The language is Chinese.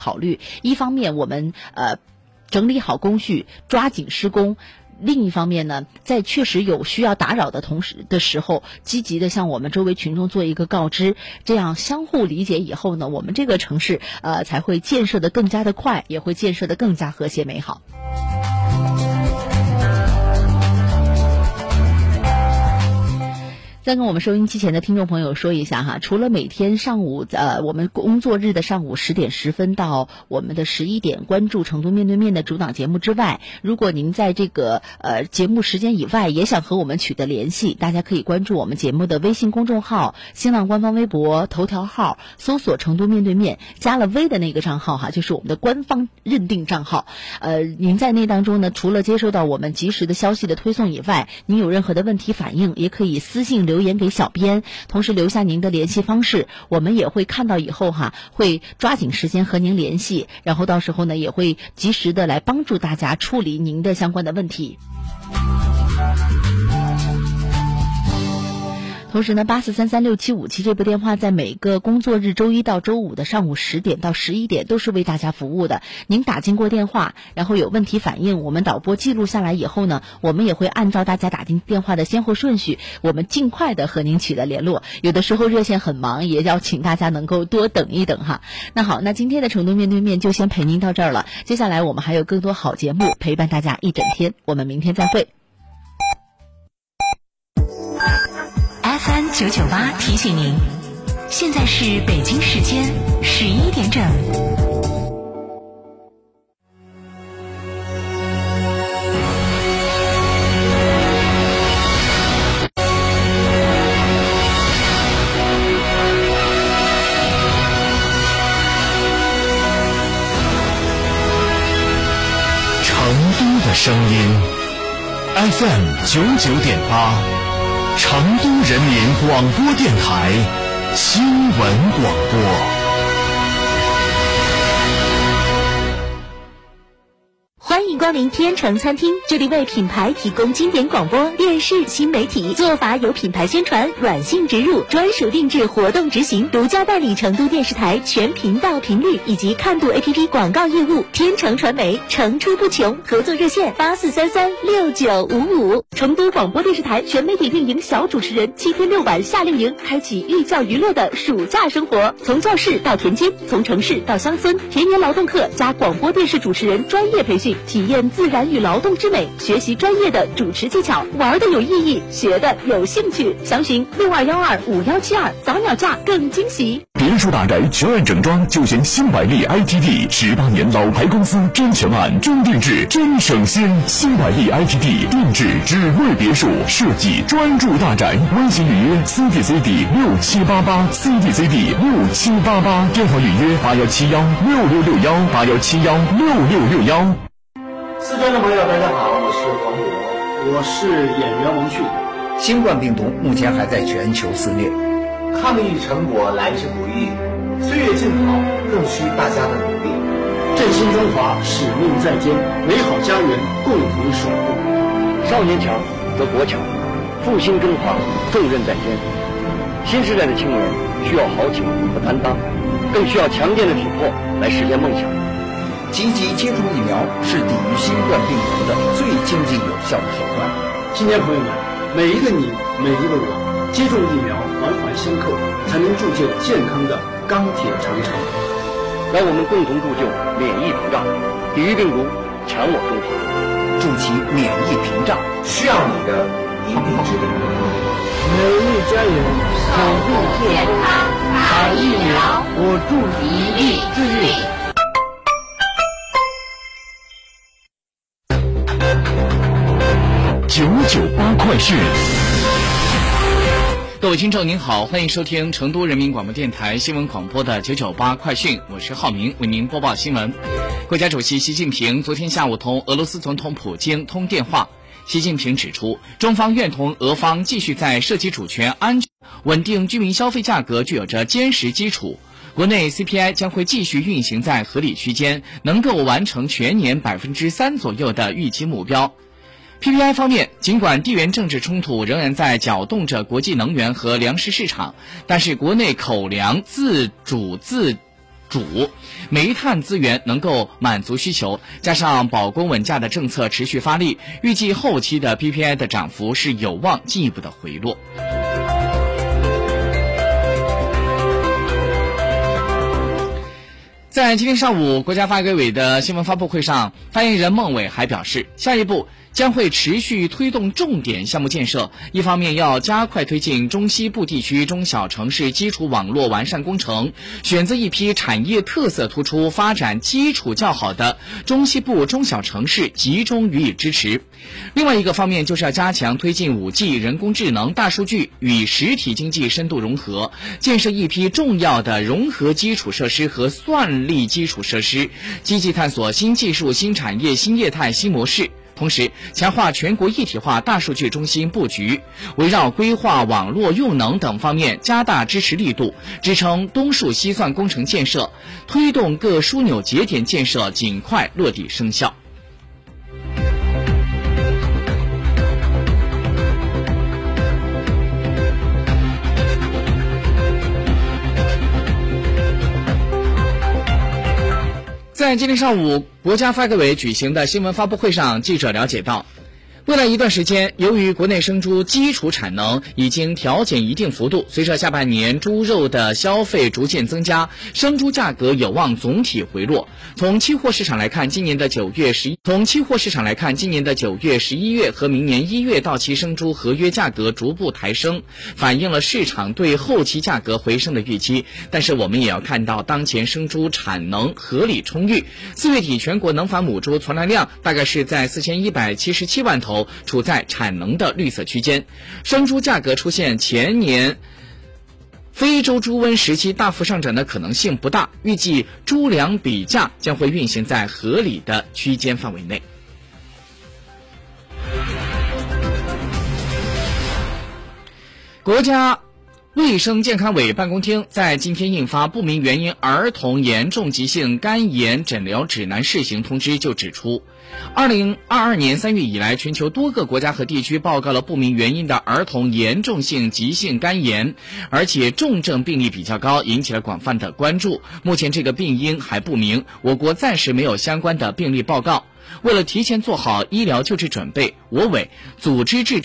考虑。一方面，我们呃整理好工序，抓紧施工。另一方面呢，在确实有需要打扰的同时的时候，积极的向我们周围群众做一个告知，这样相互理解以后呢，我们这个城市呃才会建设的更加的快，也会建设的更加和谐美好。再跟我们收音机前的听众朋友说一下哈，除了每天上午呃我们工作日的上午十点十分到我们的十一点关注成都面对面的主档节目之外，如果您在这个呃节目时间以外也想和我们取得联系，大家可以关注我们节目的微信公众号、新浪官方微博、头条号，搜索“成都面对面”，加了微的那个账号哈，就是我们的官方认定账号。呃，您在那当中呢，除了接收到我们及时的消息的推送以外，您有任何的问题反映，也可以私信。留言给小编，同时留下您的联系方式，我们也会看到以后哈，会抓紧时间和您联系，然后到时候呢，也会及时的来帮助大家处理您的相关的问题。同时呢，八四三三六七五七这部电话在每个工作日周一到周五的上午十点到十一点都是为大家服务的。您打进过电话，然后有问题反映，我们导播记录下来以后呢，我们也会按照大家打进电话的先后顺序，我们尽快的和您取得联络。有的时候热线很忙，也要请大家能够多等一等哈。那好，那今天的成都面对面就先陪您到这儿了。接下来我们还有更多好节目陪伴大家一整天，我们明天再会。九九八提醒您，现在是北京时间十一点整。成都的声音，FM 九九点八。成都人民广播电台新闻广播。欢迎光临天成餐厅，这里为品牌提供经典广播电视新媒体做法有品牌宣传、软性植入、专属定制、活动执行，独家代理成都电视台全频道频率以及看度 APP 广告业务。天成传媒层出不穷，合作热线八四三三六九五五。成都广播电视台全媒体运营小主持人七天六晚夏令营，开启寓教于乐的暑假生活，从教室到田间，从城市到乡村，田园劳动课加广播电视主持人专业培训。体验自然与劳动之美，学习专业的主持技巧，玩的有意义，学的有兴趣。详询六二幺二五幺七二，早鸟价更惊喜。别墅大宅全案整装就选新百利 ITD，十八年老牌公司，真全案真定制真省心。新百利 ITD 定制只为别墅设计，专注大宅。微信预约 CDCD 六七八八 CDCD 六七八八，电话预约八幺七幺六六六幺八幺七幺六六六幺。四川的朋友，大家好，我是黄渤，我是演员王迅。新冠病毒目前还在全球肆虐，抗疫成果来之不易，岁月静好更需大家的努力。振兴中华，使命在肩，美好家园共同守护。少年强则国强，复兴中华重任在肩。新时代的青年需要豪情和担当，更需要强健的体魄来实现梦想。积极接种疫苗是抵御新冠病毒的最经济有效的手段。青年朋友们，每一个你，每一个我，接种疫苗，环环相扣，才能铸就健康的钢铁长城。让我们共同铸就免疫屏障，抵御病毒，强我中华。筑起免疫屏障，需要你的一臂之力。美丽家园，守护健康，打疫苗，我助一臂之力。九九八快讯，各位听众您好，欢迎收听成都人民广播电台新闻广播的九九八快讯，我是浩明，为您播报新闻。国家主席习近平昨天下午同俄罗斯总统普京通电话，习近平指出，中方愿同俄方继续在涉及主权、安全、稳定居民消费价格具有着坚实基础。国内 CPI 将会继续运行在合理区间，能够完成全年百分之三左右的预期目标。PPI 方面，尽管地缘政治冲突仍然在搅动着国际能源和粮食市场，但是国内口粮自主自主，煤炭资源能够满足需求，加上保供稳价的政策持续发力，预计后期的 PPI 的涨幅是有望进一步的回落。在今天上午，国家发改委的新闻发布会上，发言人孟伟还表示，下一步。将会持续推动重点项目建设，一方面要加快推进中西部地区中小城市基础网络完善工程，选择一批产业特色突出、发展基础较好的中西部中小城市，集中予以支持；另外一个方面就是要加强推进五 G、人工智能、大数据与实体经济深度融合，建设一批重要的融合基础设施和算力基础设施，积极探索新技术、新产业、新业态、新模式。同时，强化全国一体化大数据中心布局，围绕规划、网络用能等方面加大支持力度，支撑东数西算工程建设，推动各枢纽节点建设尽快落地生效。在今天上午，国家发改委举行的新闻发布会上，记者了解到。未来一段时间，由于国内生猪基础产能已经调减一定幅度，随着下半年猪肉的消费逐渐增加，生猪价格有望总体回落。从期货市场来看，今年的九月十一，从期货市场来看，今年的九月、十一月和明年一月到期生猪合约价格逐步抬升，反映了市场对后期价格回升的预期。但是我们也要看到，当前生猪产能合理充裕，四月底全国能繁母猪存栏量大概是在四千一百七十七万头处在产能的绿色区间，生猪价格出现前年非洲猪瘟时期大幅上涨的可能性不大，预计猪粮比价将会运行在合理的区间范围内。国家。卫生健康委办公厅在今天印发不明原因儿童严重急性肝炎诊疗指南试行通知，就指出，二零二二年三月以来，全球多个国家和地区报告了不明原因的儿童严重性急性肝炎，而且重症病例比较高，引起了广泛的关注。目前这个病因还不明，我国暂时没有相关的病例报告。为了提前做好医疗救治准备，我委组织制。